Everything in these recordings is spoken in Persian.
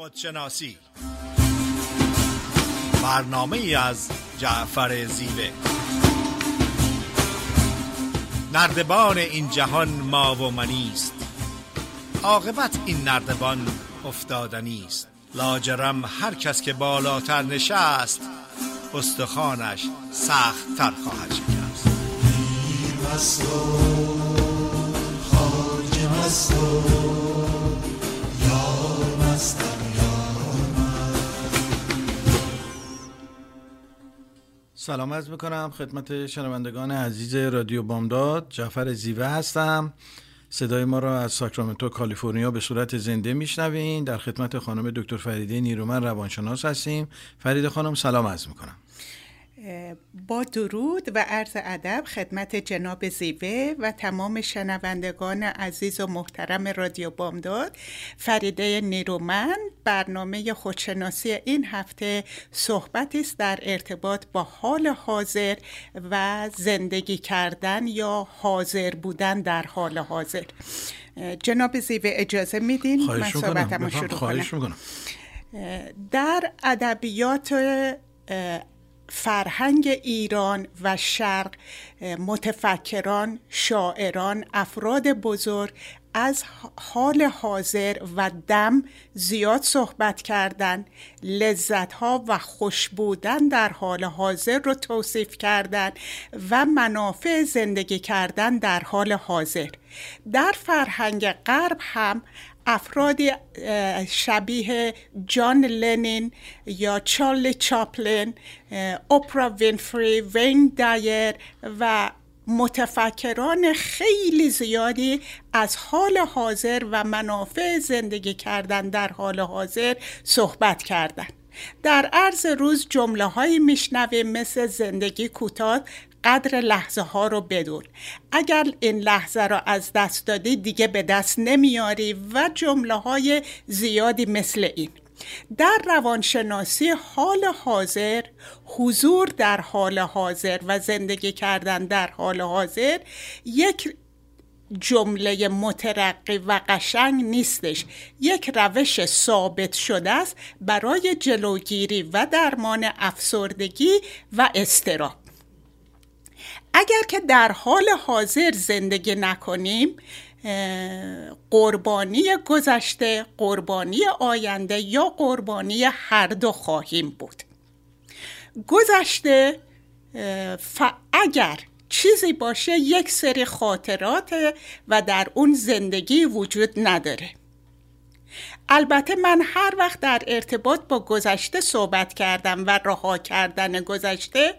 خودشناسی برنامه ای از جعفر زیوه. نردبان این جهان ما و منیست عاقبت این نردبان افتادنی است لاجرم هر کس که بالاتر نشست استخوانش سخت تر خواهد شکست. پیر مست و خواجه سلام عرض می‌کنم خدمت شنوندگان عزیز رادیو بامداد. جعفر زیوه هستم. صدای ما را از ساکرامنتو کالیفرنیا به صورت زنده میشنوین. در خدمت خانم دکتر فریده نیرومن روانشناس هستیم. فریده خانم سلام عرض می‌کنم. با درود و عرض ادب خدمت جناب زیوه و تمام شنوندگان عزیز و محترم رادیو بامداد فریده نیرومند برنامه خودشناسی این هفته صحبتی است در ارتباط با حال حاضر و زندگی کردن یا حاضر بودن در حال حاضر. جناب زیوه اجازه میدین؟ من صحبتم می‌کنم شروع کنم. در ادبیات فرهنگ ایران و شرق متفکران، شاعران، افراد بزرگ از حال حاضر و دم زیاد صحبت کردن لذت ها و خوش بودن در حال حاضر رو توصیف کردن و منافع زندگی کردن در حال حاضر. در فرهنگ غرب هم افرادی شبیه جان لنین یا چارلی چاپلین اپرا وینفری وین دایر و متفکران خیلی زیادی از حال حاضر و منافع زندگی کردن در حال حاضر صحبت کردند. در عرض روز جمله هایی میشنویم مثل زندگی کوتاه قدر لحظه ها رو بدون. اگر این لحظه را از دست دادی دیگه به دست نمیاری و جمله های زیادی مثل این. در روانشناسی حال حاضر حضور در حال حاضر و زندگی کردن در حال حاضر یک جمله مترقی و قشنگ نیستش. یک روش ثابت شده است برای جلوگیری و درمان افسردگی و استراب اگر که در حال حاضر زندگی نکنیم قربانی گذشته قربانی آینده یا قربانی هر دو خواهیم بود گذشته. اگر چیزی باشه یک سری خاطرات و در اون زندگی وجود نداره البته من هر وقت در ارتباط با گذشته صحبت کردم و رها کردن گذشته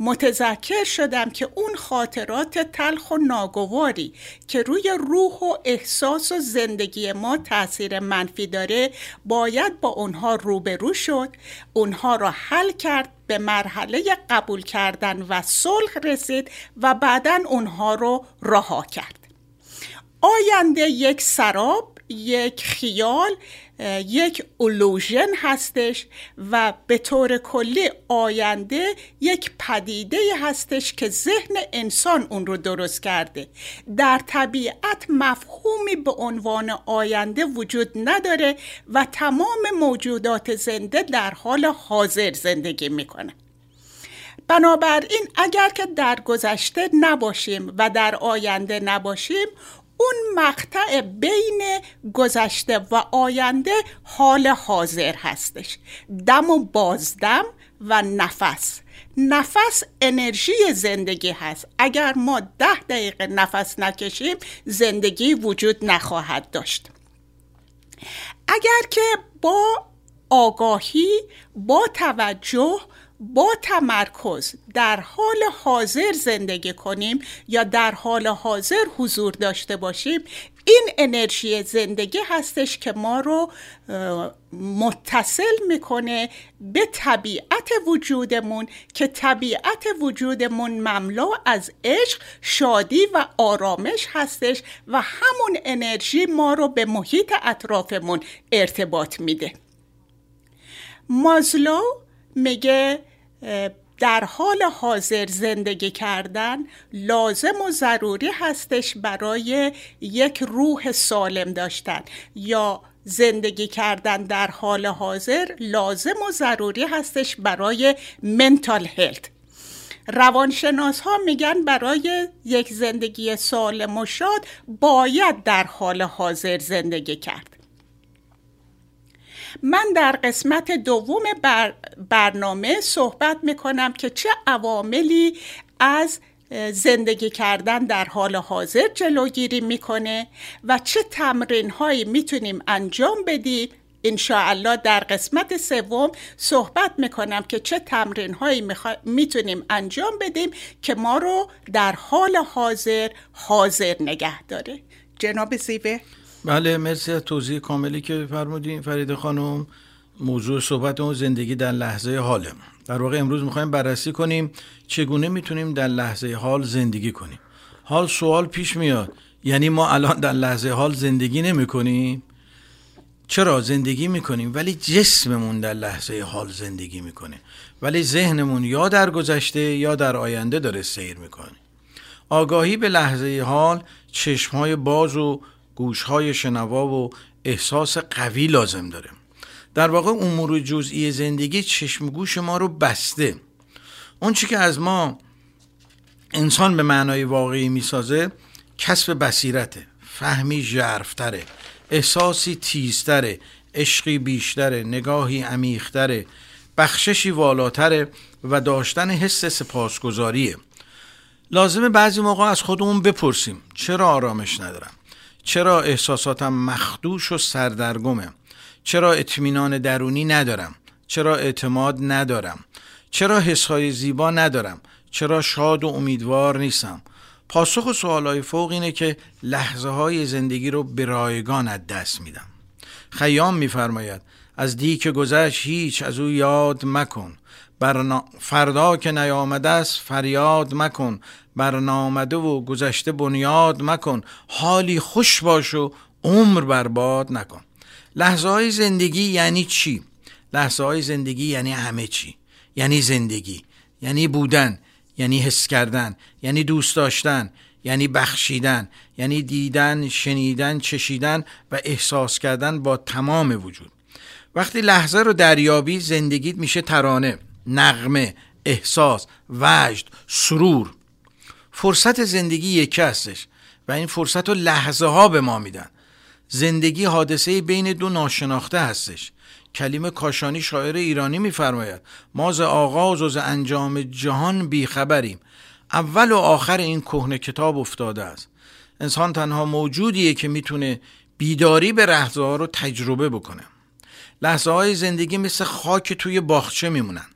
متذکر شدم که اون خاطرات تلخ و ناگواری که روی روح و احساس و زندگی ما تاثیر منفی داره باید با اونها روبرو شد اونها را حل کرد به مرحله قبول کردن و صلح رسید و بعدا اونها رو رها کرد. آینده یک سراب یک خیال یک اولوژن هستش و به طور کلی آینده یک پدیده هستش که ذهن انسان اون رو درست کرده. در طبیعت مفهومی به عنوان آینده وجود نداره و تمام موجودات زنده در حال حاضر زندگی می‌کنن بنابراین اگر که در گذشته نباشیم و در آینده نباشیم اون مقطع بین گذشته و آینده حال حاضر هستش. دم و بازدم و نفس. نفس انرژی زندگی هست. اگر ما ده دقیقه نفس نکشیم زندگی وجود نخواهد داشت. اگر که با آگاهی با توجه با تمرکز در حال حاضر زندگی کنیم یا در حال حاضر حضور داشته باشیم این انرژی زندگی هستش که ما رو متصل می‌کنه به طبیعت وجودمون که طبیعت وجودمون مملو از عشق شادی و آرامش هستش و همون انرژی ما رو به محیط اطرافمون ارتباط میده. مازلو میگه در حال حاضر زندگی کردن لازم و ضروری هستش برای یک روح سالم داشتن. یا زندگی کردن در حال حاضر لازم و ضروری هستش برای منتال هلت روانشناس ها میگن برای یک زندگی سالم و شاد باید در حال حاضر زندگی کرد. من در قسمت دوم بر برنامه صحبت می‌کنم که چه عواملی از زندگی کردن در حال حاضر جلوگیری می‌کنه و چه تمرین هایی می‌تونیم انجام بدیم. انشاءالله در قسمت سوم صحبت می‌کنم که چه تمرین هایی می‌تونیم انجام بدیم که ما رو در حال حاضر حاضر نگه داره. جناب زیوه. بله مرسی از توضیح کاملی که فرمودین. فرید خانم موضوع صحبت اون زندگی در لحظه حاله. در واقع امروز می‌خوایم بررسی کنیم چگونه می‌تونیم در لحظه حال زندگی کنیم. حال سوال پیش میاد یعنی ما الان در لحظه حال زندگی نمی کنیم چرا زندگی می‌کنیم؟ ولی جسممون در لحظه حال زندگی می‌کنه. ولی ذهنمون یا در گذشته یا در آینده داره سیر می‌کنه. آگاهی به لحظه حال چشمهای باز و گوشهای شنوا و احساس قوی لازم داره. در واقع امور جزئی زندگی چشم گوش ما رو بسته. اون چی که از ما انسان به معنای واقعی می‌سازه کسب بصیرته فهمی ژرفتره احساسی تیزتره عشقی بیشتره نگاهی عمیقتره بخششی والاتره و داشتن حس سپاسگزاریه. لازمه بعضی موقع از خودمون بپرسیم چرا آرامش ندارم؟ چرا احساساتم مخدوش و سردرگمه؟ چرا اطمینان درونی ندارم؟ چرا اعتماد ندارم؟ چرا حسهای زیبا ندارم؟ چرا شاد و امیدوار نیستم؟ پاسخ سوالای فوق اینه که لحظه های زندگی رو به رایگان از دست میدم. خیام میفرماید از دی که گذشت هیچ از او یاد مکن. برنا... فردا که نیامده است فریاد مکن. برنامده و گذشته بنیاد مکن حالی خوش باش و عمر برباد نکن. لحظه های زندگی یعنی چی؟ لحظه های زندگی یعنی همه چی. یعنی زندگی یعنی بودن یعنی حس کردن یعنی دوست داشتن یعنی بخشیدن یعنی دیدن شنیدن چشیدن و احساس کردن با تمام وجود. وقتی لحظه رو دریابی زندگیت میشه ترانه نغمه احساس وجد سرور. فرصت زندگی یکی هستش و این فرصت رو لحظه ها به ما میدن. زندگی حادثه بین دو ناشناخته هستش. کلیم کاشانی شاعر ایرانی میفرماید ما ز آغاز و ز انجام جهان بیخبریم. اول و آخر این کهنه کتاب افتاده است. انسان تنها موجودیه که می‌تونه بیداری به لحظه ها رو تجربه بکنه. لحظه های زندگی مثل خاک توی باغچه میمونن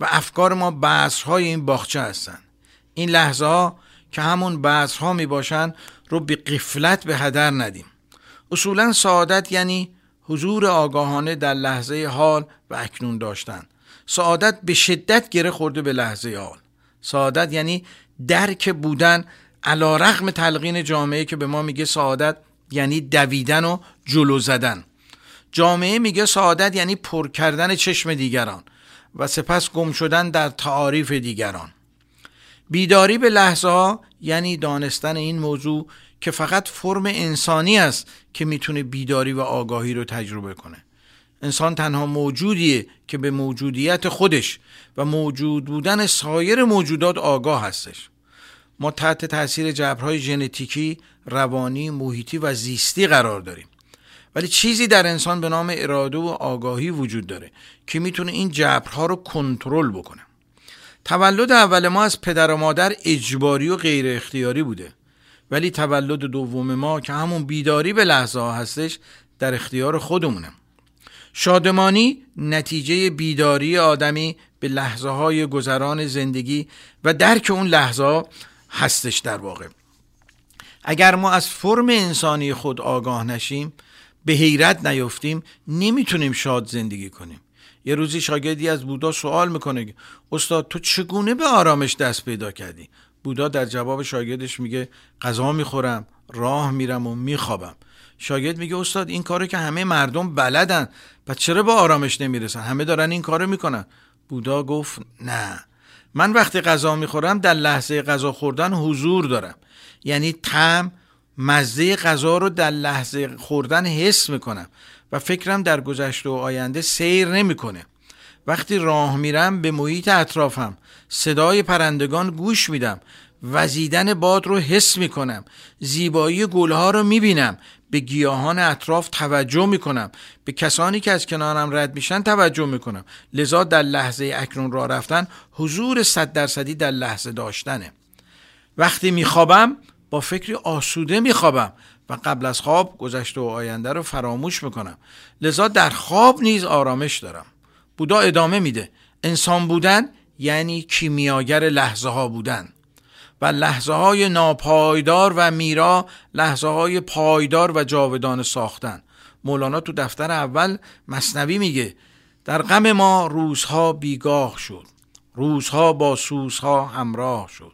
و افکار ما های این باغچه هستن. این لحظه ها که همون بحث ها می باشن رو به قفلت به هدر ندیم. اصولا سعادت یعنی حضور آگاهانه در لحظه حال و اکنون داشتن. سعادت به شدت گره خورده به لحظه حال. سعادت یعنی درک بودن علا رغم تلقین جامعه که به ما میگه سعادت یعنی دویدن و جلو زدن. جامعه میگه سعادت یعنی پر کردن چشم دیگران و سپس گم شدن در تعاریف دیگران. بیداری به لحظه ها یعنی دانستن این موضوع که فقط فرم انسانی است که می‌تونه بیداری و آگاهی رو تجربه کنه. انسان تنها موجودیه که به موجودیت خودش و موجود بودن سایر موجودات آگاه هستش. ما تحت تاثیر جبرهای ژنتیکی، روانی، محیطی و زیستی قرار داریم. ولی چیزی در انسان به نام اراده و آگاهی وجود داره که می‌تونه این جبرها رو کنترل بکنه. تولد اول ما از پدر و مادر اجباری و غیر اختیاری بوده. ولی تولد دوم ما که همون بیداری به لحظه ها هستش در اختیار خودمونه. شادمانی نتیجه بیداری آدمی به لحظه های گذران زندگی و درک اون لحظه هستش در واقع. اگر ما از فرم انسانی خود آگاه نشیم به حیرت نیفتیم نمی‌تونیم شاد زندگی کنیم. یه روزی شاگردی از بودا سوال می‌کنه استاد تو چگونه به آرامش دست پیدا کردی؟ بودا در جواب شاگردش میگه غذا می‌خورم راه میرم و میخوابم. شاگرد میگه استاد این کارو که همه مردم بلدن پس چرا به آرامش نمی‌رسن؟ همه دارن این کارو می‌کنن. بودا گفت نه من وقتی غذا می‌خورم در لحظه غذا خوردن حضور دارم. یعنی تم مزه غذا رو در لحظه خوردن حس می‌کنم. و فکرم در گذشته و آینده سیر نمی‌کنه. وقتی راه میرم به محیط اطرافم صدای پرندگان گوش میدم. وزیدن باد رو حس می‌کنم. زیبایی گلها رو می‌بینم. به گیاهان اطراف توجه می‌کنم. به کسانی که از کنارم رد میشن توجه می‌کنم. لذا در لحظه اکنون را رفتن حضور صد درصدی در لحظه داشتنه. وقتی میخوابم با فکری آسوده میخوابم. و قبل از خواب گذشته و آینده رو فراموش می‌کنم. لذا در خواب نیز آرامش دارم. بودا ادامه میده. انسان بودن یعنی کیمیاگر لحظه ها بودن. و لحظه های ناپایدار و میرا لحظه های پایدار و جاودان ساختن. مولانا تو دفتر اول مصنوی میگه در غم ما روزها بیگاه شد. روزها با سوزها همراه شد.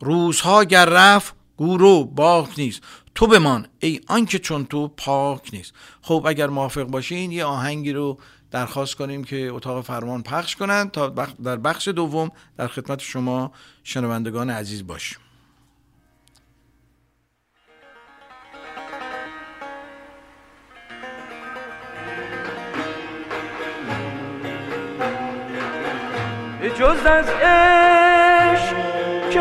روزها گر رفت گورو نیست. تو بمان. ای آنکه چون تو پاک نیست. خب اگر موافق باشین یه آهنگی رو درخواست کنیم که اتاق فرمان پخش کنند تا در بخش دوم در خدمت شما شنوندگان عزیز باشیم. جز از عشق که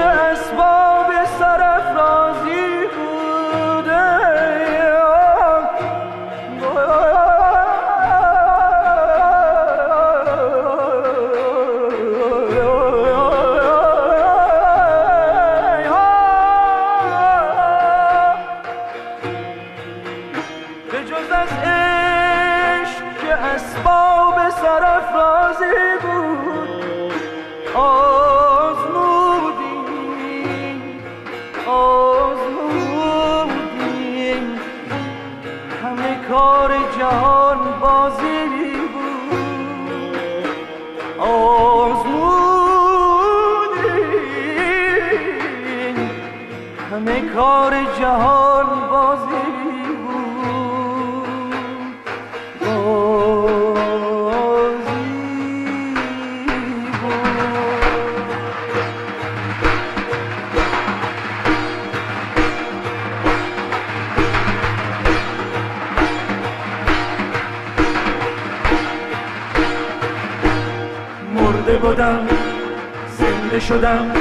شدم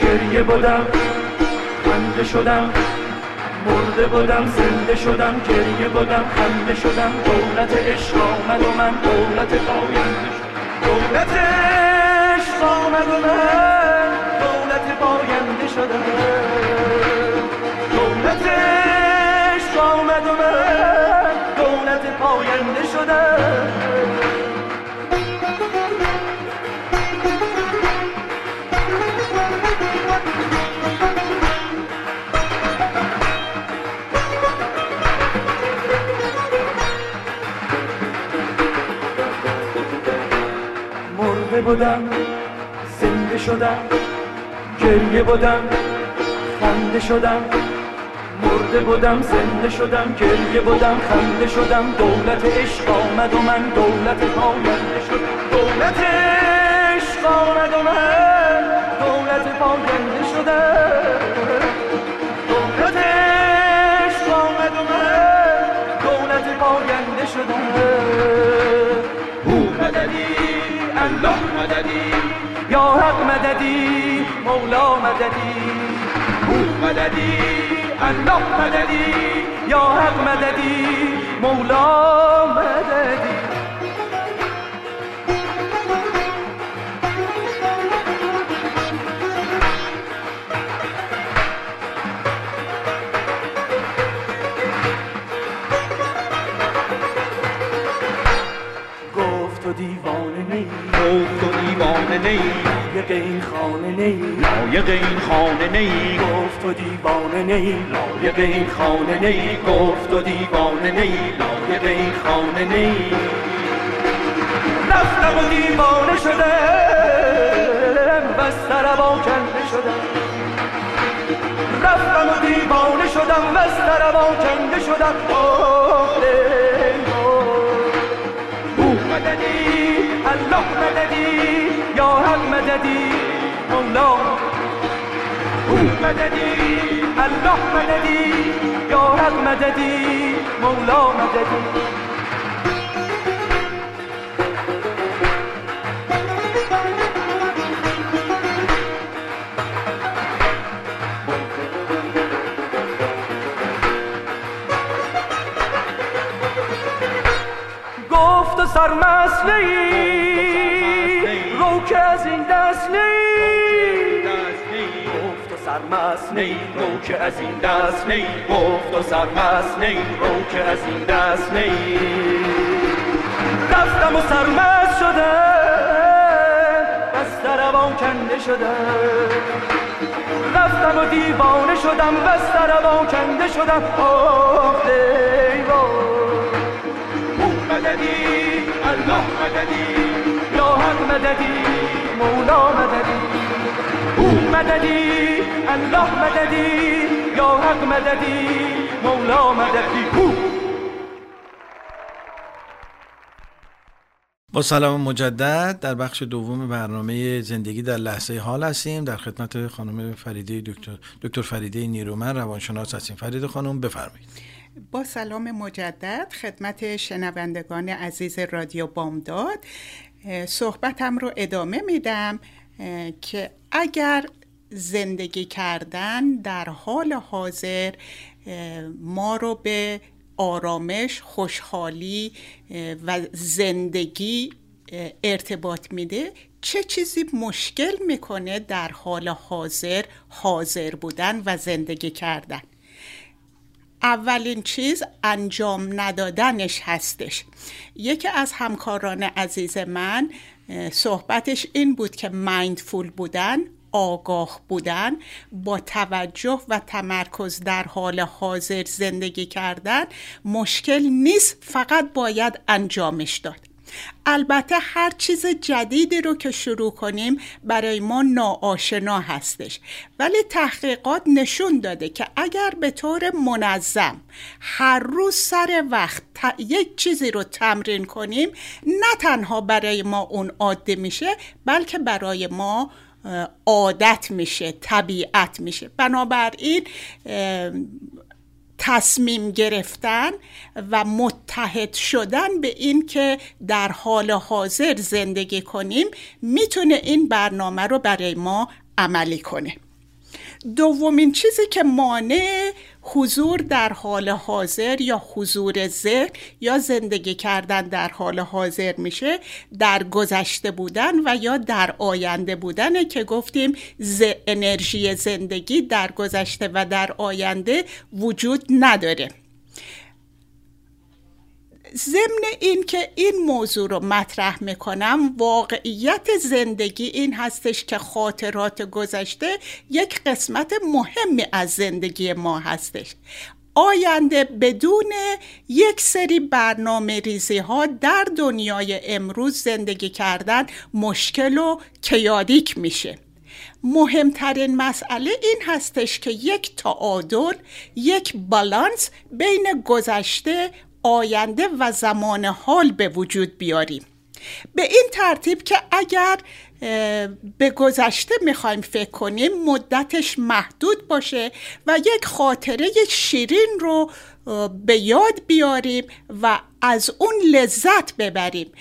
گریه بودم خنده شدم مرده بودم زنده شدم گریه بودم خنده شدم دولت عشق آمد و من دولت پاینده شدم دولت عشق آمد و من. مرده بودم زنده شدم گریه بودم خنده شدم مرده بودم زنده شدم گریه بودم خنده شدم دولت عشق آمد و من دولت پاینده شدم دولت عشق آمد و من دولت پاینده شدم دولت عشق آمد و من دولت پاینده شدم مددی الله مددی یا حق مددی مولا مددی. او مددی الله مددی یا حق مددی مولا مددی. نی گفت تو دیوانه نی. لایق این خانه نی. لایق این خانه نی. گفت تو دیوانه نی. لایق این خانه نی. گفت تو دیوانه نی. لایق این خانه نی. رفتم و دیوانه شدم بس سربا کنده شدم رفتم و دیوانه شدم. بس سربا کنده شدم. آه، مددی الله مددی یا حق مددی مولا. او مددی الله مددی یا حق مددی مولا مددی و سرمست رو که از این دست گفت و سرمست نی رو که از این دست نی گفت و سرمست نی رو که از این دست نی رفتم و سرمست شده. بس روان کنده شده. رفتم و دیوانه شدم. بس روان کنده شدم. آه مددی الله مددی یا حق مددی مولا مددی. او مددی الله مددی یا حق مددی مولا مددی. او. با سلام مجدد در بخش دوم برنامه زندگی در لحظه حال هستیم. در خدمت خانم فریده دکتر دکتر فریده نیرومن روانشناس هستیم. فریده خانم بفرمایید. با سلام مجدد خدمت شنوندگان عزیز رادیو بامداد. صحبتم رو ادامه میدم که اگر زندگی کردن در حال حاضر ما رو به آرامش، خوشحالی و زندگی ارتباط میده چه چیزی مشکل می‌کنه در حال حاضر حاضر بودن و زندگی کردن؟ اولین چیز انجام ندادنش هستش. یکی از همکاران عزیز من صحبتش این بود که مایندفول بودن آگاه بودن با توجه و تمرکز در حال حاضر زندگی کردن مشکل نیست فقط باید انجامش داد. البته هر چیز جدیدی رو که شروع کنیم برای ما ناآشنا هستش. ولی تحقیقات نشون داده که اگر به طور منظم هر روز سر وقت یک چیزی رو تمرین کنیم نه تنها برای ما اون عاده میشه بلکه برای ما عادت میشه طبیعت میشه. بنابراین تصمیم گرفتن و متحد شدن به این که در حال حاضر زندگی کنیم می‌تونه این برنامه رو برای ما عملی کنه. دومین چیزی که مانع حضور در حال حاضر یا حضور ذهن یا زندگی کردن در حال حاضر میشه در گذشته بودن و یا در آینده بودنه که گفتیم ز انرژی زندگی در گذشته و در آینده وجود نداره. ضمن این که این موضوع رو مطرح می‌کنم واقعیت زندگی این هستش که خاطرات گذشته یک قسمت مهمی از زندگی ما هستش. آینده بدون یک سری برنامه ریزی ها در دنیای امروز زندگی کردن مشکل و کیادیک میشه. مهمترین مسئله این هستش که یک تعادل یک بالانس بین گذشته آینده و زمان حال به وجود بیاریم. به این ترتیب که اگر به گذشته می‌خوایم فکر کنیم مدتش محدود باشه و یک خاطره شیرین رو به یاد بیاریم و از اون لذت ببریم.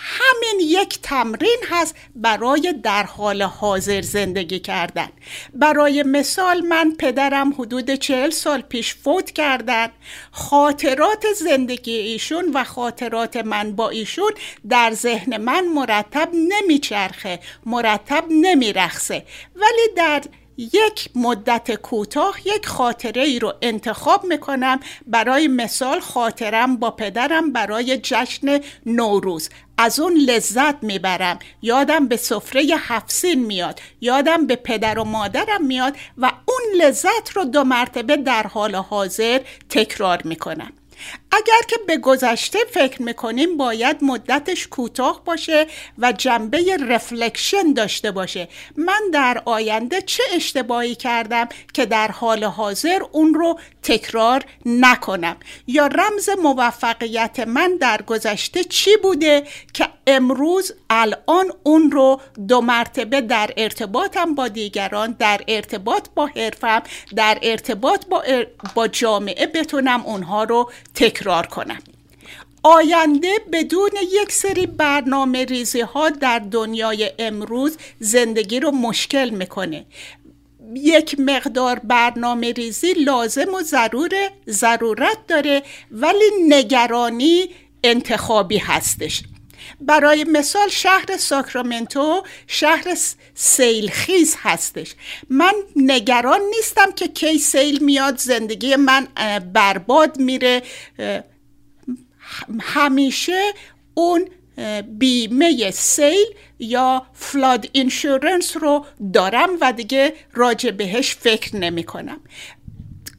همین یک تمرین هست برای در حال حاضر زندگی کردن. برای مثال من پدرم حدود چهل سال پیش فوت کردن. خاطرات زندگی ایشون و خاطرات من با ایشون در ذهن من مرتب نمیچرخه مرتب نمیرخصه ولی در یک مدت کوتاه یک خاطره ای رو انتخاب می‌کنم. برای مثال خاطرم با پدرم برای جشن نوروز. از اون لذت می‌برم. یادم به سفره هفسین میاد. یادم به پدر و مادرم میاد و اون لذت رو دو مرتبه در حال حاضر تکرار می‌کنم. اگر که به گذشته فکر می‌کنیم باید مدتش کوتاه باشه و جنبه رفلکشن داشته باشه. من در آینده چه اشتباهی کردم که در حال حاضر اون رو تکرار نکنم. یا رمز موفقیت من در گذشته چی بوده که امروز الان اون رو دو مرتبه در ارتباطم با دیگران در ارتباط با حرفم در ارتباط با, با جامعه بتونم اونها رو تکرار کنم. آینده بدون یک سری برنامه ریزی ها در دنیای امروز زندگی رو مشکل می‌کنه. یک مقدار برنامه ریزی لازم و ضرور ضرورت داره ولی نگرانی انتخابی هستش. برای مثال شهر ساکرامنتو شهر سیلخیز هستش. من نگران نیستم که کی سیل میاد زندگی من برباد میره. همیشه اون بیمه سیل یا فلاد اینشورنس رو دارم و دیگه راجع بهش فکر نمی کنم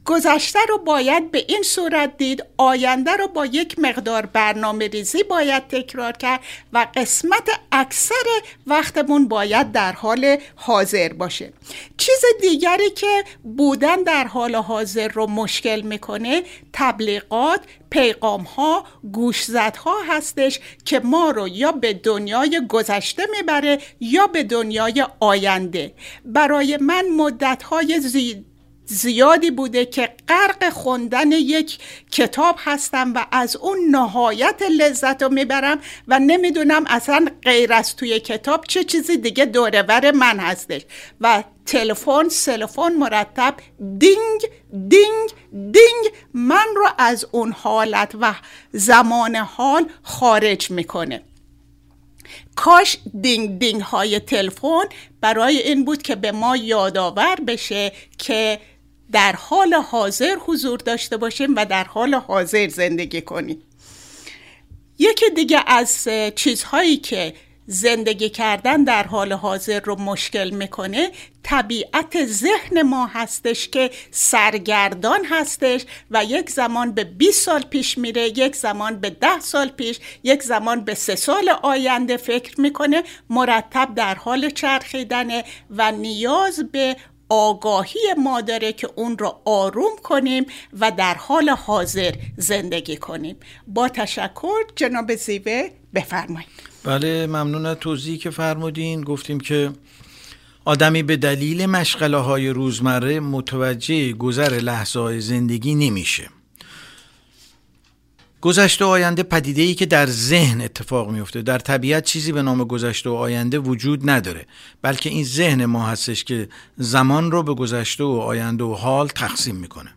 گذشته رو باید به این صورت دید آینده رو با یک مقدار برنامه ریزی باید تکرار کرد و قسمت اکثر وقتمون باید در حال حاضر باشه. چیز دیگری که بودن در حال حاضر رو مشکل می‌کنه تبلیغات پیغام ها گوشزد ها هستش که ما رو یا به دنیای گذشته می‌بره یا به دنیای آینده. برای من مدت های زید زیادی بوده که غرق خوندن یک کتاب هستم و از اون نهایت لذت رو می‌برم و نمی‌دونم اصلا غیر از توی کتاب چه چیزی دیگه دورور من هستش. و تلفن cell phone مرتب دینگ دینگ دینگ من رو از اون حالت و زمان حال خارج می‌کنه. کاش دینگ دینگ های تلفن برای این بود که به ما یادآور بشه که در حال حاضر حضور داشته باشیم و در حال حاضر زندگی کنیم. یکی دیگه از چیزهایی که زندگی کردن در حال حاضر رو مشکل می‌کنه طبیعت ذهن ما هستش که سرگردان هستش و یک زمان به 20 سال پیش میره یک زمان به 10 سال پیش یک زمان به سه سال آینده فکر می‌کنه مرتب در حال چرخیدنه و نیاز به آگاهی ما داره که اون رو آروم کنیم و در حال حاضر زندگی کنیم. با تشکر جناب زیوه بفرمایید. بله ممنون از توضیحی که فرمودین. گفتیم که آدمی به دلیل مشغله های روزمره متوجه گذر لحظه های زندگی نمیشه. گذشته و آینده پدیده ای که در ذهن اتفاق میفته در طبیعت چیزی به نام گذشته و آینده وجود نداره. بلکه این ذهن ما هستش که زمان رو به گذشته و آینده و حال تقسیم می‌کنه.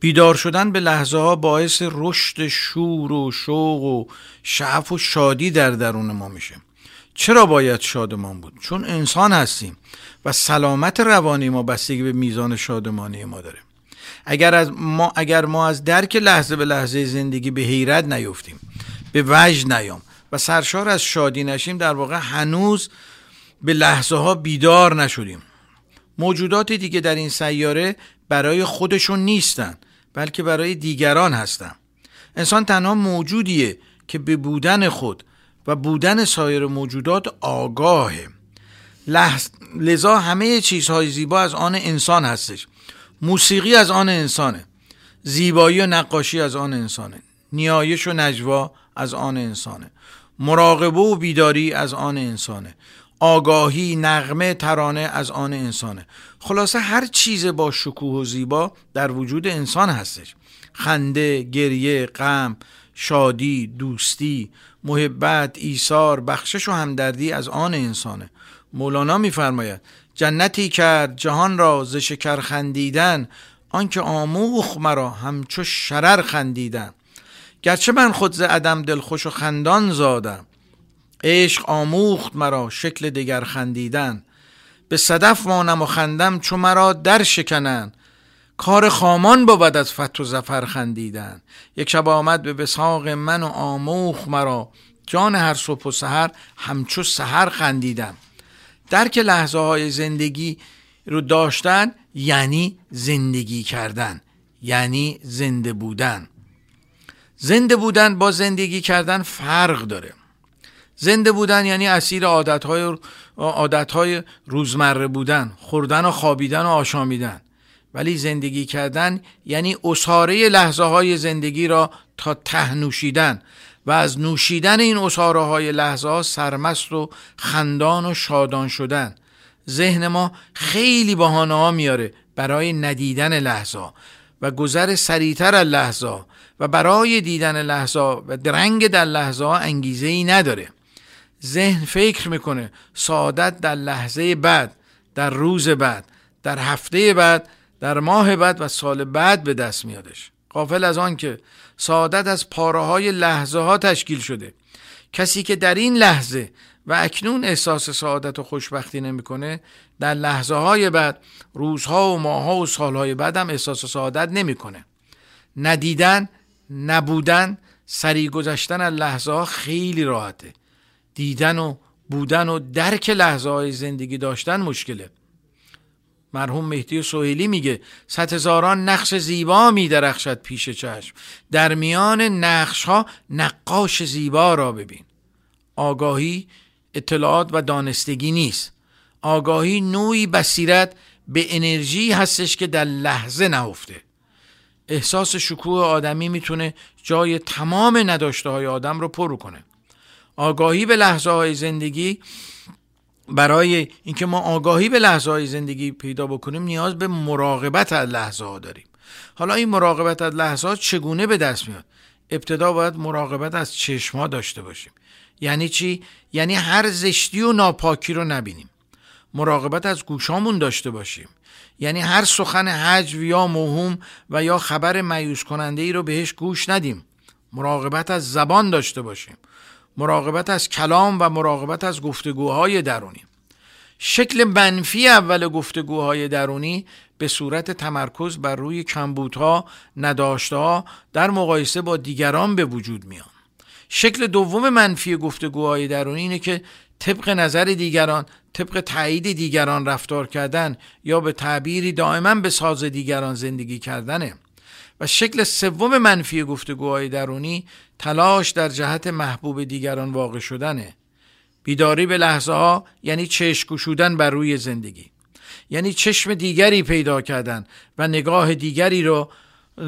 بیدار شدن به لحظه ها باعث رشد شور و شوق و شعف و شادی در درون ما میشه. چرا باید شادمان بود؟ چون انسان هستیم و سلامت روانی ما بستگی به میزان شادمانی ما داره. اگر, از ما اگر ما از درک لحظه به لحظه زندگی به حیرت نیفتیم به وجد نیام و سرشار از شادی نشیم در واقع هنوز به لحظه ها بیدار نشدیم. موجودات دیگه در این سیاره برای خودشون نیستن بلکه برای دیگران هستن. انسان تنها موجودیه که به بودن خود و بودن سایر موجودات آگاهه. لحظ... لذا همه چیزهای زیبا از آن انسان هستش. موسیقی از آن انسانه. زیبایی و نقاشی از آن انسانه. نیایش و نجوا از آن انسانه. مراقبه و بیداری از آن انسانه. آگاهی نغمه ترانه از آن انسانه. خلاصه هر چیز با شکوه و زیبا در وجود انسان هستش. خنده گریه غم شادی دوستی محبت ایثار بخشش و همدردی از آن انسانه. مولانا میفرماید جنتی کرد جهان را ز شکر خندیدن آنکه آموخ مرا همچو شرر خندیدن. گرچه من خود ز عدم دلخوش و خندان زادم عشق آموخت مرا شکل دگر خندیدن. به صدف مانم و خندم چو مرا در شکنن. کار خامان بود از فتح و زفر خندیدن. یک شب آمد به بساق من و آموخ مرا جان هر صبح و سحر همچو سحر خندیدم درک لحظه های زندگی رو داشتن یعنی زندگی کردن یعنی زنده بودن. زنده بودن با زندگی کردن فرق داره. زنده بودن یعنی اسیر عادتهای عادتهای روزمره بودن خوردن و خوابیدن و آشامیدن. ولی زندگی کردن یعنی اصاره لحظه های زندگی را تا ته نوشیدن. و از نوشیدن این اصاره های لحظه ها سرمست و خندان و شادان شدن. ذهن ما خیلی بهانه ها میاره برای ندیدن لحظه و گذر سریعتر از لحظه و برای دیدن لحظه و درنگ در لحظه انگیزه ای نداره. ذهن فکر می‌کنه سعادت در لحظه بعد در روز بعد در هفته بعد در ماه بعد و سال بعد به دست میادش. قافل از آن که سعادت از پاره های لحظه ها تشکیل شده. کسی که در این لحظه و اکنون احساس سعادت و خوشبختی نمی‌کنه در لحظه های بعد روزها و ماهها و سالهای بعد هم احساس سعادت نمی‌کنه. ندیدن نبودن سریع گذشتن از لحظه ها خیلی راحته. دیدن و بودن و درک لحظه های زندگی داشتن مشکله. مرحوم مهدی سوهیلی میگه صد هزاران نقش زیبا میدرخشد پیش چشم. در میان نقش ها نقاش زیبا را ببین. آگاهی اطلاعات و دانستگی نیست. آگاهی نوعی بصیرت به انرژی هستش که در لحظه نهفته. احساس شکوه آدمی می‌تونه جای تمام نداشته های آدم رو پر کنه. آگاهی به لحظه های زندگی برای اینکه ما آگاهی به لحظه های زندگی پیدا بکنیم نیاز به مراقبت از لحظه ها داریم. حالا این مراقبت از لحظه ها چگونه به دست میاد؟ ابتدا باید مراقبت از چشم ها داشته باشیم. یعنی چی؟ یعنی هر زشتی و ناپاکی رو نبینیم. مراقبت از گوشامون داشته باشیم. یعنی هر سخن حجو یا موهوم و یا خبر مایوس کننده ای رو بهش گوش ندیم. مراقبت از زبان داشته باشیم. مراقبت از کلام و مراقبت از گفتگوهای درونی. شکل منفی اول گفتگوهای درونی به صورت تمرکز بر روی کمبودها نداشتها در مقایسه با دیگران به وجود میان. شکل دوم منفی گفتگوهای درونی اینه که طبق نظر دیگران طبق تایید دیگران رفتار کردن یا به تعبیری دائما به ساز دیگران زندگی کردنه. و شکل سوم منفی گفتگوهای درونی تلاش در جهت محبوب دیگران واقع شدنه. بیداری به لحظه ها یعنی چشم گشودن بر روی زندگی. یعنی چشم دیگری پیدا کردن و نگاه دیگری رو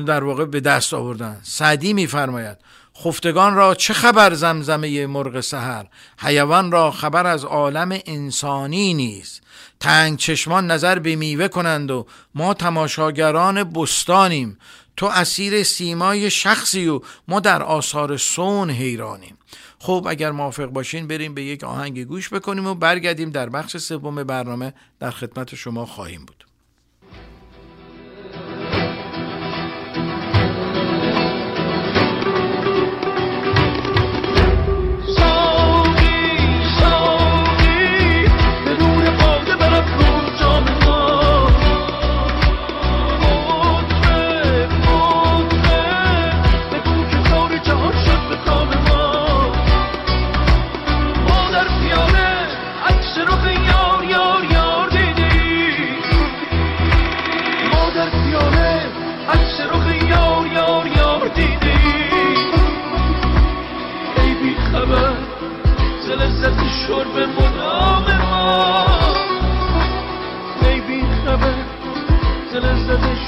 در واقع به دست آوردن. سعدی میفرماید خفتگان را چه خبر زمزمه مرغ سحر؟ حیوان را خبر از عالم انسانی نیست. تنگ چشمان نظر به میوه کنند و ما تماشاگران بستانیم. تو اسیر سیمای شخصی و ما در آثار سون حیرانیم. خب اگر موافق باشین بریم به یک آهنگ گوش بکنیم و برگردیم در بخش سوم برنامه در خدمت شما خواهیم بود.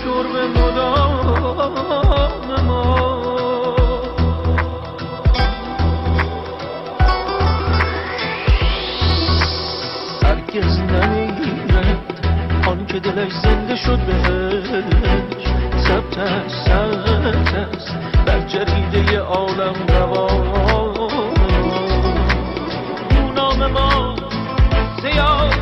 جرم مدام ما. هرگز نمیرد آن که دلش زنده شد بهش. ثبت است ثبت است. بر جریده عالم روا. نام ما زیاد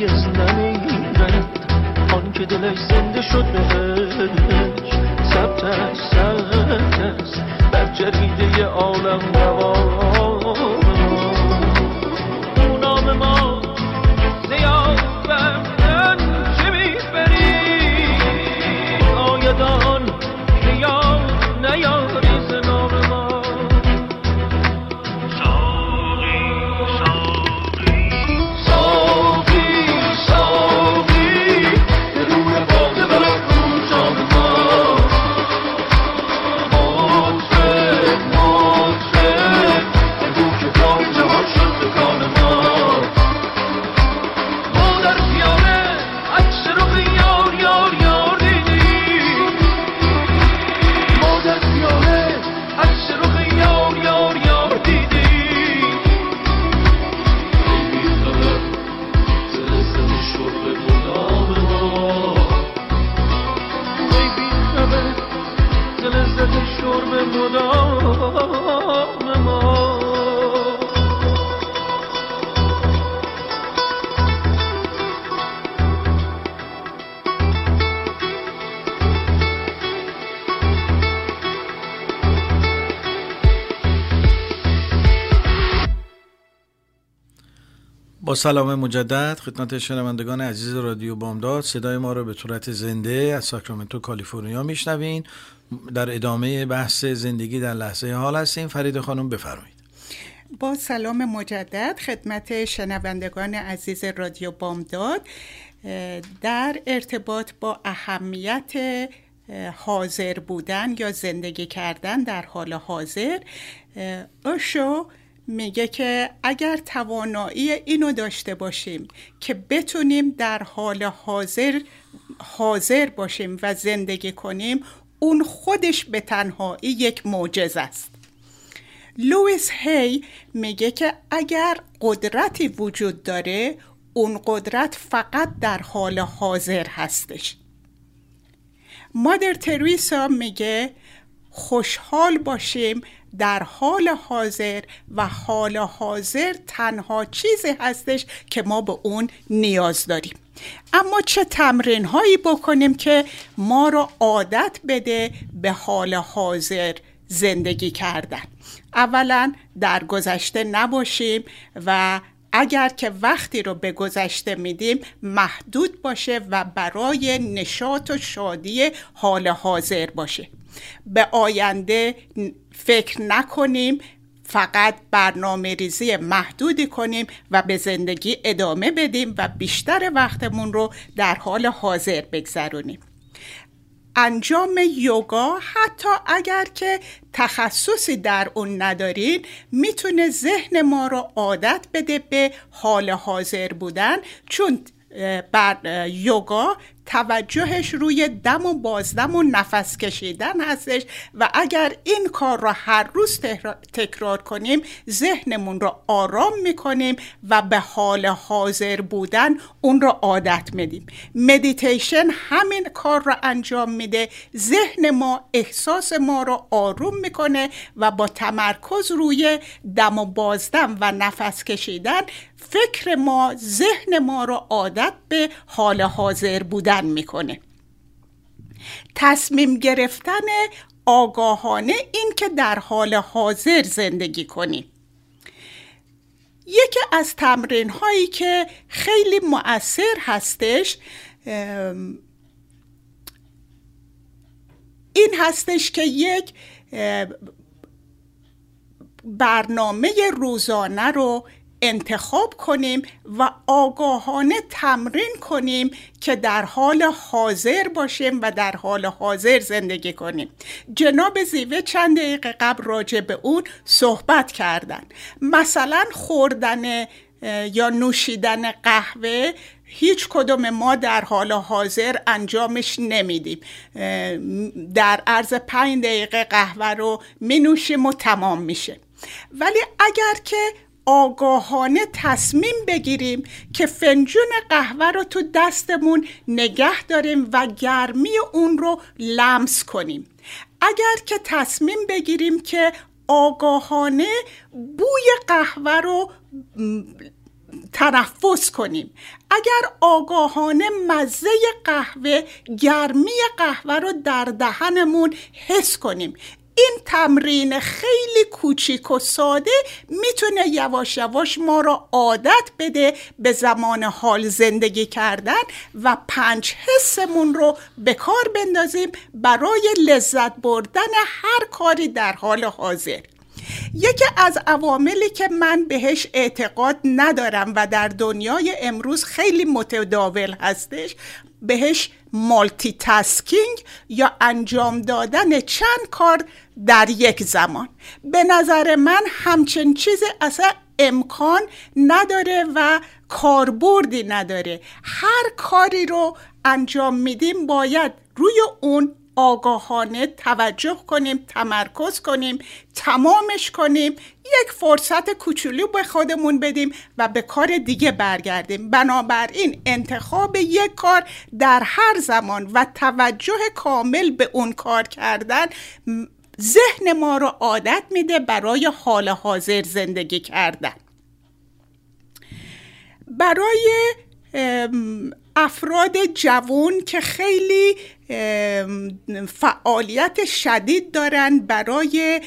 هرگز نمیرد آن که دلش زنده شد بهش ثبت است ثبت است در جریده عالم نوار با سلام مجدد خدمت شنوندگان عزیز رادیو بامداد. صدای ما را به صورت زنده از ساکرامنتو کالیفرنیا میشنوین. در ادامه بحث زندگی در لحظه حال هستیم. فرید خانم بفرمایید. با سلام مجدد خدمت شنوندگان عزیز رادیو بامداد. در ارتباط با اهمیت اه، حاضر بودن یا زندگی کردن در حال حاضر اوشو میگه که اگر توانایی اینو داشته باشیم که بتونیم در حال حاضر حاضر باشیم و زندگی کنیم اون خودش به تنهایی یک معجز است. لویس هی میگه که اگر قدرتی وجود داره اون قدرت فقط در حال حاضر هستش. مادر تریسا میگه خوشحال باشیم در حال حاضر و حال حاضر تنها چیزی هستش که ما به اون نیاز داریم. اما چه تمرین هایی بکنیم که ما رو عادت بده به حال حاضر زندگی کردن؟ اولا در گذشته نباشیم و اگر که وقتی رو به گذشته میدیم محدود باشه و برای نشاط و شادی حال حاضر باشه. به آینده فکر نکنیم فقط برنامه ریزی محدودی کنیم و به زندگی ادامه بدیم و بیشتر وقتمون رو در حال حاضر بگذرونیم. انجام یوگا حتی اگر که تخصصی در اون ندارین می‌تونه ذهن ما رو عادت بده به حال حاضر بودن. چون بر یوگا توجهش روی دم و بازدم و نفس کشیدن هستش و اگر این کار را هر روز تکرار کنیم ذهنمون را آرام می‌کنیم و به حال حاضر بودن اون را عادت میدیم. مدیتیشن همین کار را انجام میده. ذهن ما احساس ما را آروم می‌کنه و با تمرکز روی دم و بازدم و نفس کشیدن فکر ما ذهن ما را عادت به حال حاضر بودن می‌کنه. تصمیم گرفتن آگاهانه این که در حال حاضر زندگی کنیم یکی از تمرین هایی که خیلی مؤثر هستش این هستش که یک برنامه روزانه رو انتخاب کنیم و آگاهانه تمرین کنیم که در حال حاضر باشیم و در حال حاضر زندگی کنیم. جناب زیوه چند دقیقه قبل راجع به اون صحبت کردن. مثلا خوردن یا نوشیدن قهوه هیچ کدوم ما در حال حاضر انجامش نمیدیم. در عرض پنج دقیقه قهوه رو می نوشیم و تمام میشه. ولی اگر که آگاهانه تصمیم بگیریم که فنجون قهوه رو تو دستمون نگه داریم و گرمی اون رو لمس کنیم. اگر که تصمیم بگیریم که آگاهانه بوی قهوه رو تنفس کنیم. اگر آگاهانه مزه قهوه گرمی قهوه رو در دهنمون حس کنیم. این تمرین خیلی کوچیک و ساده می‌تونه یواش یواش ما رو عادت بده به زمان حال زندگی کردن و پنج حسمون رو به کار بندازیم برای لذت بردن هر کاری در حال حاضر. یکی از عواملی که من بهش اعتقاد ندارم و در دنیای امروز خیلی متداول هستش بهش مالتی تاسکینگ یا انجام دادن چند کار در یک زمان. به نظر من همچین چیز اصلا امکان نداره و کاربردی نداره. هر کاری رو انجام میدیم باید روی اون آگاهانه توجه کنیم تمرکز کنیم تمامش کنیم یک فرصت کوچولو به خودمون بدیم و به کار دیگه برگردیم. بنابراین انتخاب یک کار در هر زمان و توجه کامل به اون کار کردن ذهن ما رو عادت میده برای حال حاضر زندگی کردن. برای افراد جوان که خیلی فعالیت شدید دارن برای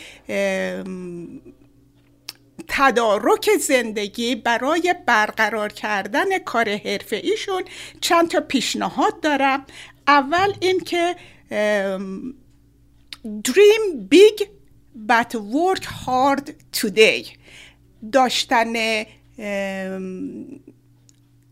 تدارک زندگی برای برقرار کردن کار حرفه ایشون چند تا پیشنهاد دارم. اول اینکه dream big but work hard today. داشتن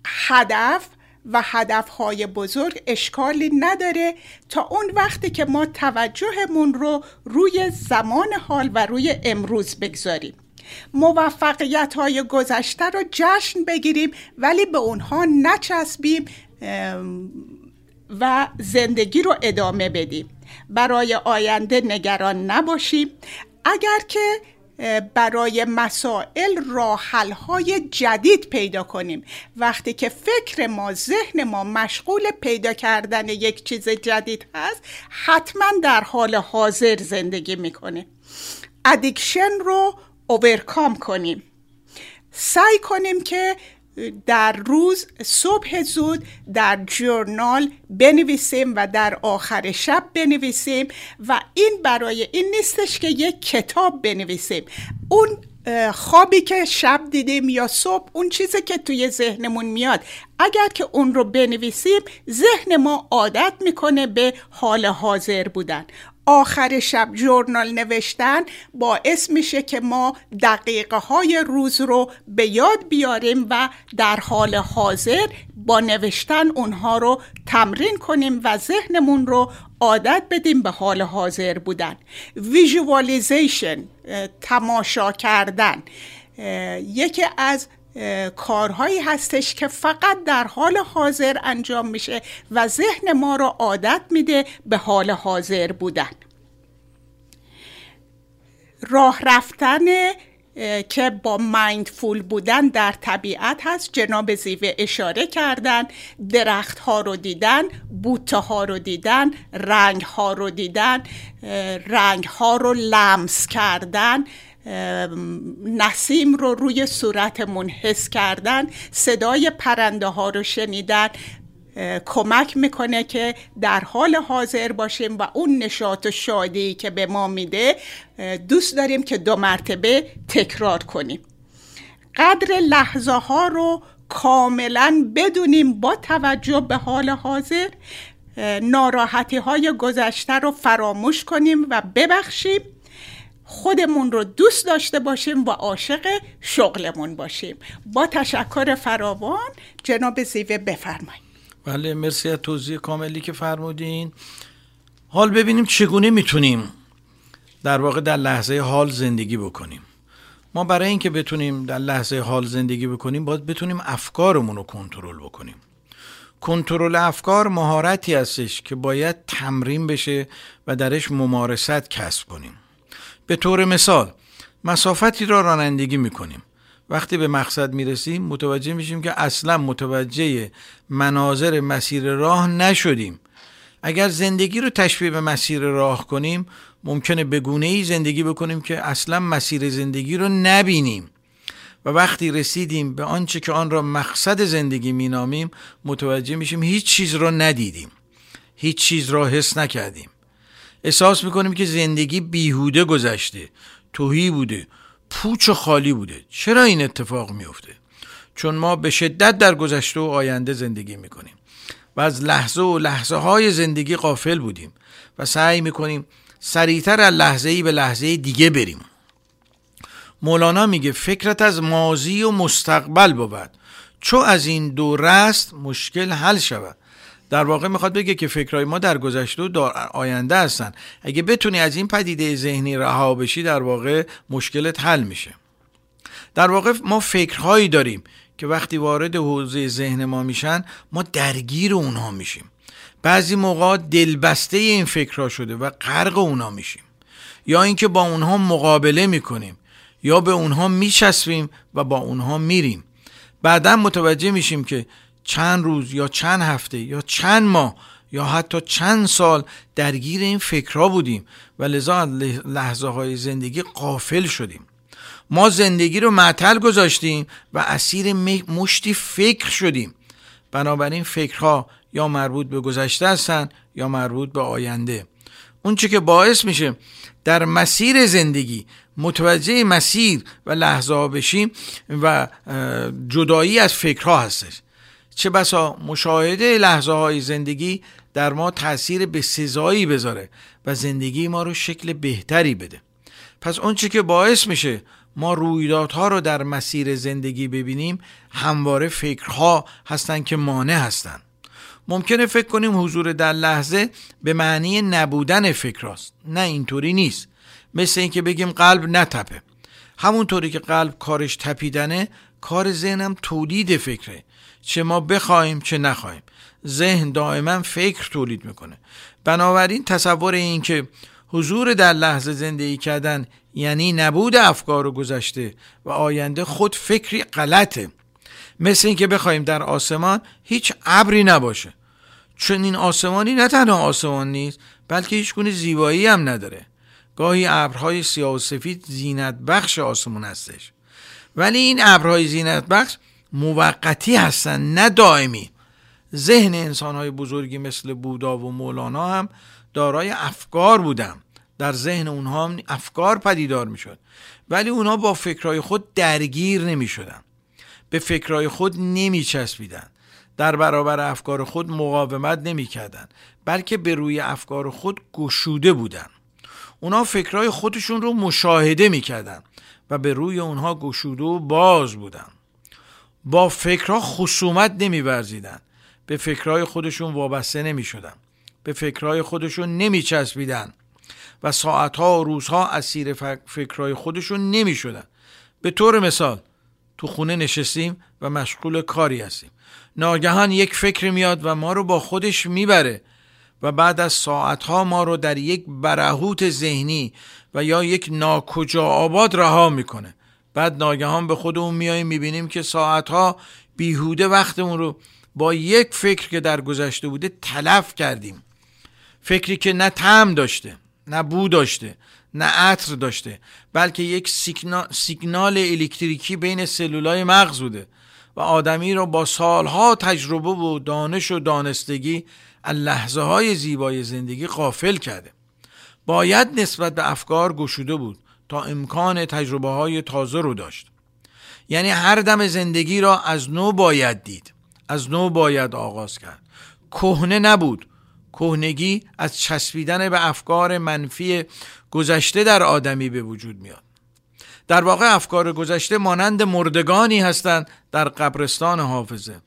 هدف و هدفهای بزرگ اشکالی نداره تا اون وقتی که ما توجهمون رو روی زمان حال و روی امروز بگذاریم. موفقیت های گذشته رو جشن بگیریم ولی به اونها نچسبیم و زندگی رو ادامه بدیم. برای آینده نگران نباشیم. اگر که برای مسائل راحل های جدید پیدا کنیم. وقتی که فکر ما ذهن ما مشغول پیدا کردن یک چیز جدید هست حتما در حال حاضر زندگی می‌کنه addiction رو overcome کنیم. سعی کنیم که در روز صبح زود در journal بنویسیم و در آخر شب بنویسیم و این برای این نیستش که یک کتاب بنویسیم. اون خوابی که شب دیدیم یا صبح اون چیزی که توی ذهنمون میاد. اگر که اون رو بنویسیم ذهن ما عادت می‌کنه به حال حاضر بودن. آخر شب جورنال نوشتن باعث میشه که ما دقیقه های روز رو به یاد بیاریم و در حال حاضر با نوشتن اونها رو تمرین کنیم و ذهنمون رو عادت بدیم به حال حاضر بودن. ویژوالیزیشن تماشا کردن. یکی از کارهایی هستش که فقط در حال حاضر انجام میشه و ذهن ما رو عادت میده به حال حاضر بودن. راه رفتن که با مایندفول بودن در طبیعت هست. جناب زیوه اشاره کردن درخت ها رو دیدن بوته ها رو دیدن رنگ ها رو دیدن رنگ ها رو لمس کردن. نسیم رو روی صورتمون حس کردن صدای پرنده ها رو شنیدن کمک می‌کنه که در حال حاضر باشیم و اون نشاط و شادی که به ما میده دوست داریم که دو مرتبه تکرار کنیم. قدر لحظه ها رو کاملا بدونیم با توجه به حال حاضر. ناراحتی های گذشته رو فراموش کنیم و ببخشیم. خودمون رو دوست داشته باشیم و عاشق شغلمون باشیم. با تشکر فراوان جناب زیوه بفرمایید. بله مرسی از توضیح کاملی که فرمودین. حال ببینیم چگونه می‌تونیم در واقع در لحظه حال زندگی بکنیم. ما برای اینکه بتونیم در لحظه حال زندگی بکنیم باید بتونیم افکارمون رو کنترل بکنیم. کنترل افکار مهارتی هستش که باید تمرین بشه و درش ممارست کسب کنیم. به طور مثال مسافتی را رانندگی می‌کنیم. وقتی به مقصد می‌رسیم متوجه میشیم که اصلا متوجه مناظر مسیر راه نشدیم. اگر زندگی رو تشبیه به مسیر راه کنیم ممکنه به گونه ای زندگی بکنیم که اصلا مسیر زندگی رو نبینیم. و وقتی رسیدیم به آنچه که آن را مقصد زندگی مینامیم متوجه میشیم هیچ چیز را ندیدیم. هیچ چیز را حس نکردیم. احساس می‌کنیم که زندگی بیهوده گذشته توهی بوده پوچ و خالی بوده. چرا این اتفاق میفته چون ما به شدت در گذشته و آینده زندگی می‌کنیم و از لحظه و لحظه های زندگی قافل بودیم و سعی می‌کنیم سریعتر از لحظه ای به لحظه دیگه بریم. مولانا میگه فکرت از ماضی و مستقبل بود. چو از این دو رست مشکل حل شود. در واقع می‌خواد بگه که فکرهای ما در گذشته و در آینده هستن. اگه بتونی از این پدیده ذهنی رها بشی در واقع مشکلت حل میشه. در واقع ما فکرهایی داریم که وقتی وارد حوزه ذهن ما میشن ما درگیر اونها میشیم. بعضی موقع دلبسته این فکرها شده و غرق اونها میشیم. یا اینکه با اونها مقابله می‌کنیم یا به اونها میچسبیم و با اونها میریم. بعدا متوجه میشیم که چند روز یا چند هفته یا چند ماه یا حتی چند سال درگیر این فکرها بودیم و لذا لحظه های زندگی قافل شدیم. ما زندگی رو معطل گذاشتیم و اسیر مشتی فکر شدیم. بنابراین فکرها یا مربوط به گذشته هستن یا مربوط به آینده. اون که باعث میشه در مسیر زندگی متوجه مسیر و لحظه ها بشیم و جدایی از فکرها هستش. چه بسا مشاهده لحظه های زندگی در ما تاثیر به سزایی بذاره و زندگی ما رو شکل بهتری بده. پس اونچه که باعث میشه ما رویدادها رو در مسیر زندگی ببینیم همواره فکرها هستند که مانع هستند ممکنه فکر کنیم حضور در لحظه به معنی نبودن فکر هست. نه اینطوری نیست. مثل اینکه بگیم قلب نتپه. همونطوری که قلب کارش تپیدنه کار ذهنم تولید فکره. چه ما بخوایم چه نخواهیم. ذهن دائما فکر تولید می‌کنه. بنابراین تصور این که حضور در لحظه زندگی کردن یعنی نبود افکار و گذشته و آینده خود فکری غلطه. مثل اینکه بخوایم در آسمان هیچ ابری نباشه. چون این آسمانی نه تنها آسمان نیست بلکه هیچ گونه زیبایی هم نداره. گاهی ابرهای سیاه و سفید زینت بخش آسمون هستش. ولی این ابرهای زینت بخش موقتی هستن نه دائمی. ذهن انسانهای بزرگی مثل بودا و مولانا هم دارای افکار بودن. در ذهن اونها هم افکار پدیدار می‌شد. ولی اونها با فکرهای خود درگیر نمی شدن به فکرهای خود نمی چسبیدن در برابر افکار خود مقاومت نمی کردن بلکه به روی افکار خود گشوده بودن. اونا فکرهای خودشون رو مشاهده می‌کردن و به روی اونها گشوده و باز بودن. با فکرها خصومت نمیورزیدن به فکرهای خودشون وابسته نمی شدن. به فکرهای خودشون نمی چسبیدن و ساعتها و روزها اسیر فکرهای خودشون نمی شدن. به طور مثال تو خونه نشستیم و مشغول کاری هستیم ناگهان یک فکر میاد و ما رو با خودش می‌بره و بعد از ساعتها ما رو در یک برهوت ذهنی و یا یک ناکجا آباد رها می‌کنه بعد ناگهان به خودمون میاییم می‌بینیم که ساعتها بیهوده وقتمون رو با یک فکر که در گذشته بوده تلف کردیم. فکری که نه تعم داشته نه بو داشته نه عطر داشته بلکه یک سیگنال الکتریکی بین سلولای مغز بوده و آدمی را با سالها تجربه و دانش و دانستگی از لحظه های زیبای زندگی قافل کرده. باید نسبت به افکار گشوده بود. تا امکان تجربه های تازه رو داشت. یعنی هر دم زندگی را از نو باید دید. از نو باید آغاز کرد. کهنه نبود. کهنگی از چسبیدن به افکار منفی گذشته در آدمی به وجود میاد. در واقع افکار گذشته مانند مردگانی هستند در قبرستان حافظه.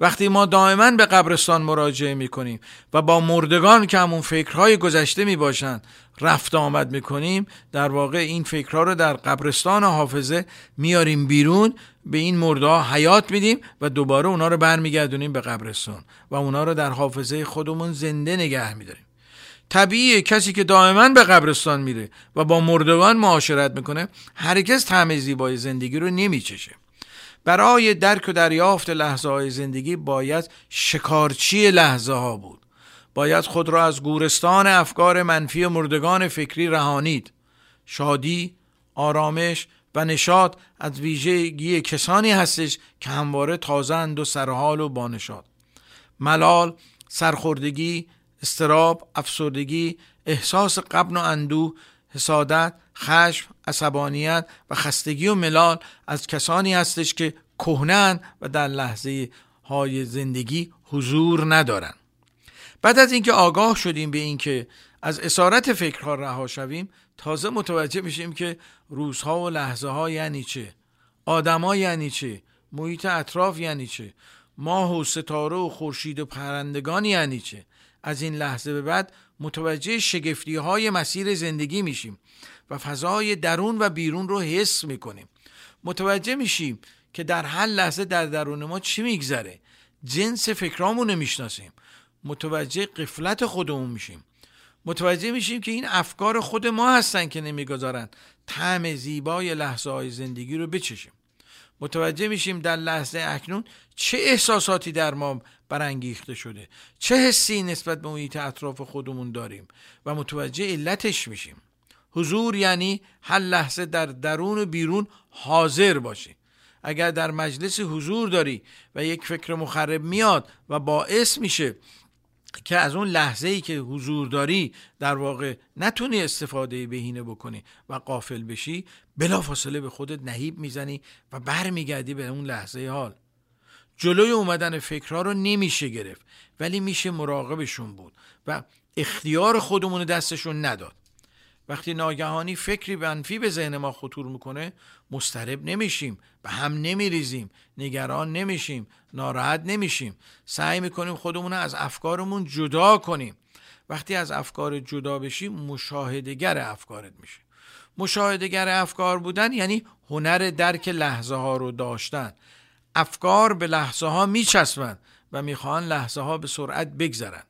وقتی ما دائما به قبرستان مراجعه می کنیم و با مردگان که همون فکرهای گذشته می باشند رفت آمد می کنیم در واقع این فکرها رو در قبرستان حافظه میاریم بیرون. به این مرده حیات میدیم و دوباره اونا رو برمیگردونیم به قبرستان و اونا رو در حافظه خودمون زنده نگه میداریم. طبیعیه کسی که دائما به قبرستان میره و با مردگان معاشرت می‌کنه هرگز طعم زیبای زندگی رو نمیچشه. برای درک و دریافت لحظه های زندگی باید شکارچی لحظه ها بود. باید خود را از گورستان افکار منفی مردگان فکری رهانید. شادی، آرامش و نشاط از ویژگی کسانی هستش که همواره تازند و سرحال و بانشاد ملال سرخوردگی استراب افسردگی احساس قبن و اندوه حسادت خشم عصبانیت و خستگی و ملال از کسانی هستش که کهنن و در لحظه های زندگی حضور ندارن بعد از اینکه آگاه شدیم به اینکه از اسارت فکرها رها شویم تازه متوجه میشیم که روزها و لحظه ها یعنی چه؟ آدما یعنی چه؟ محیط اطراف یعنی چه؟ ماه و ستاره و خورشید و پرندگان یعنی چه؟ از این لحظه به بعد متوجه شگفتی های مسیر زندگی میشیم و فضای درون و بیرون رو حس می‌کنیم. متوجه میشیم که در هر لحظه در درون ما چی میگذره؟ جنس فکرامون رو می‌شناسیم. متوجه قفلت خودمون میشیم. متوجه میشیم که این افکار خود ما هستن که نمی‌گذارن. طعم زیبای لحظه های زندگی رو بچشیم. متوجه میشیم در لحظه اکنون چه احساساتی در ما برانگیخته شده. چه حسی نسبت به محیط اطراف خودمون داریم و متوجه علتش میشیم. حضور یعنی هر لحظه در درون و بیرون حاضر باشی. اگر در مجلس حضور داری و یک فکر مخرب میاد و باعث میشه که از اون لحظه ای که حضور داری در واقع نتونی استفاده بهینه بکنی و قافل بشی بلافاصله به خودت نهیب می‌زنی و برمیگردی به اون لحظه حال. جلوی اومدن فکرها رو نمیشه گرفت ولی میشه مراقبشون بود و اختیار خودمون دستشون نداد. وقتی ناگهانی فکری منفی به ذهن ما خطور می‌کنه مسترب نمیشیم به هم نمیریزیم نگران نمیشیم ناراحت نمیشیم. سعی می‌کنیم خودمون از افکارمون جدا کنیم. وقتی از افکار جدا بشیم مشاهدگر افکارت میشه. مشاهدگر افکار بودن یعنی هنر درک لحظه ها رو داشتن. افکار به لحظه ها میچسبند و می‌خواهند لحظه ها به سرعت بگذرند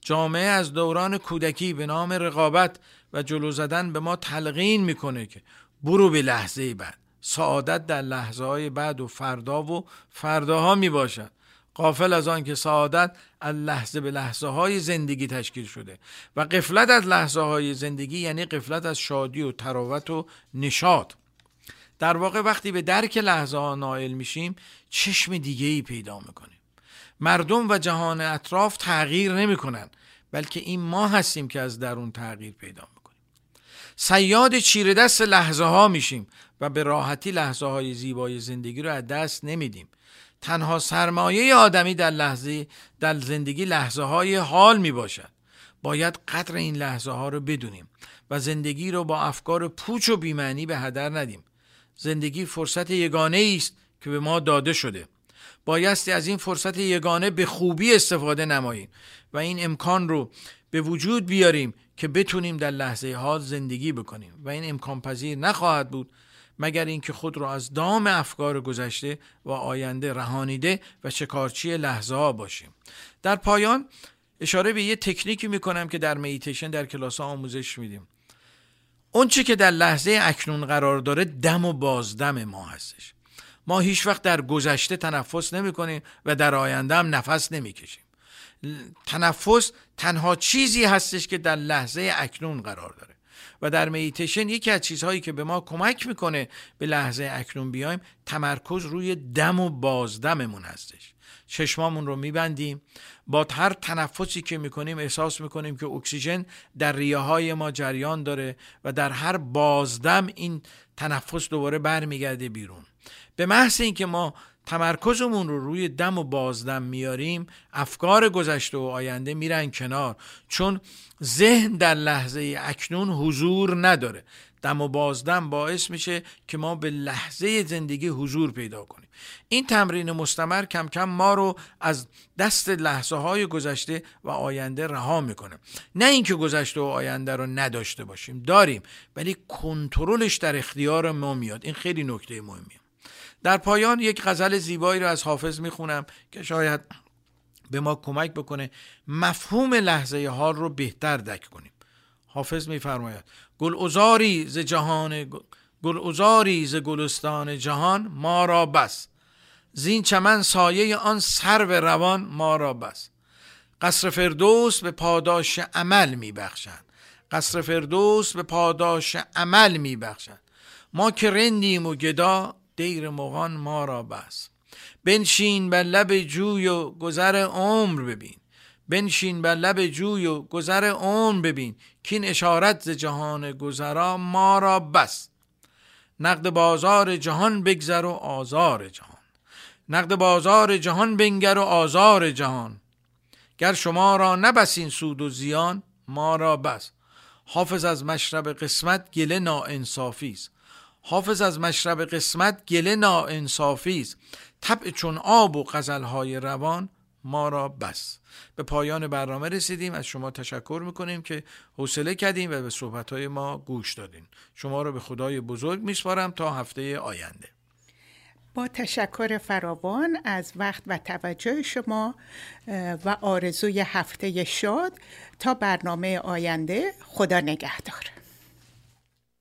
جامعه از دوران کودکی به نام رقابت و جلو زدن به ما تلقین می‌کنه که برو به لحظه بعد. سعادت در لحظه های بعد و فردا و فرداها می باشد قافل از آن که سعادت از لحظه به لحظه های زندگی تشکیل شده و قفلت از لحظه های زندگی یعنی قفلت از شادی و تراوت و نشاط. در واقع وقتی به درک لحظه ها نائل میشیم چشم دیگه ای پیدا می‌کنیم. مردم و جهان اطراف تغییر نمی‌کنن بلکه این ما هستیم که از درون تغییر پیدا می‌کنیم سیاد چیره دست لحظه ها میشیم و به راحتی لحظه های زیبای زندگی رو از دست نمیدیم. تنها سرمایه آدمی در لحظه در زندگی لحظه های حال می باشد باید قدر این لحظه ها رو بدونیم و زندگی رو با افکار پوچ و بیمعنی به هدر ندیم. زندگی فرصت یگانه است که به ما داده شده. بایستی از این فرصت یگانه به خوبی استفاده نماییم و این امکان رو به وجود بیاریم که بتونیم در لحظه حال زندگی بکنیم. و این امکان پذیر نخواهد بود مگر اینکه خود را از دام افکار گذشته و آینده رهانیده و شکارچی لحظه ها باشیم. در پایان اشاره به یه تکنیکی می‌کنم که در میتیشن در کلاس آموزش میدیم. اون چی که در لحظه اکنون قرار داره دم و بازدم ما هستش. ما هیچ وقت در گذشته تنفس نمی کنیم و در آینده هم نفس نمی کشیم تنفس تنها چیزی هستش که در لحظه اکنون قرار داره. و در میتیشن یکی از چیزهایی که به ما کمک می‌کنه به لحظه اکنون بیایم تمرکز روی دم و بازدممون هستش. چشمامون رو میبندیم. با هر تنفسی که می‌کنیم احساس می‌کنیم که اکسیژن در ریه های ما جریان داره و در هر بازدم این تنفس دوباره برمیگرده بیرون. به محض اینکه ما تمرکزمون رو روی دم و بازدم میاریم افکار گذشته و آینده میرن کنار. چون ذهن در لحظه اکنون حضور نداره. دم و بازدم باعث میشه که ما به لحظه زندگی حضور پیدا کنیم. این تمرین مستمر کم کم ما رو از دست لحظه های گذشته و آینده رها می‌کنه. نه اینکه گذشته و آینده رو نداشته باشیم. داریم ولی کنترلش در اختیار ما میاد. این خیلی نکته مهمیه. در پایان یک غزل زیبایی رو از حافظ می‌خونم که شاید به ما کمک بکنه مفهوم لحظه حال رو بهتر درک کنیم. حافظ میفرماید گل ازاری ز جهان گل ازاری ز گلستان جهان ما را بس. زین چمن سایه آن سرو روان ما را بس. قصر فردوس به پاداش عمل میبخشند. قصر فردوس به پاداش عمل میبخشند. ما که رندیم و گدا دیر مغان ما را بس. بنشین بر لب جوی و گذر عمر ببین. بنشین بر لب جوی و گذر عمر ببین. کین اشارت ز جهان گذرا ما را بس. نقد بازار جهان بگذر و آزار جهان. نقد بازار جهان بنگر و آزار جهان. گر شما را نبسین سود و زیان ما را بس. حافظ از مشرب قسمت گله ناانصافی است. حافظ از مشرب قسمت گله ناانصافی است. طبع چون آب و غزلهای روان ما را بس. به پایان برنامه رسیدیم. از شما تشکر می‌کنیم که حوصله کردیم و به صحبتهای ما گوش دادین. شما را به خدای بزرگ میسپارم تا هفته آینده. با تشکر فراوان از وقت و توجه شما و آرزوی هفته شاد تا برنامه آینده. خدا نگهدار.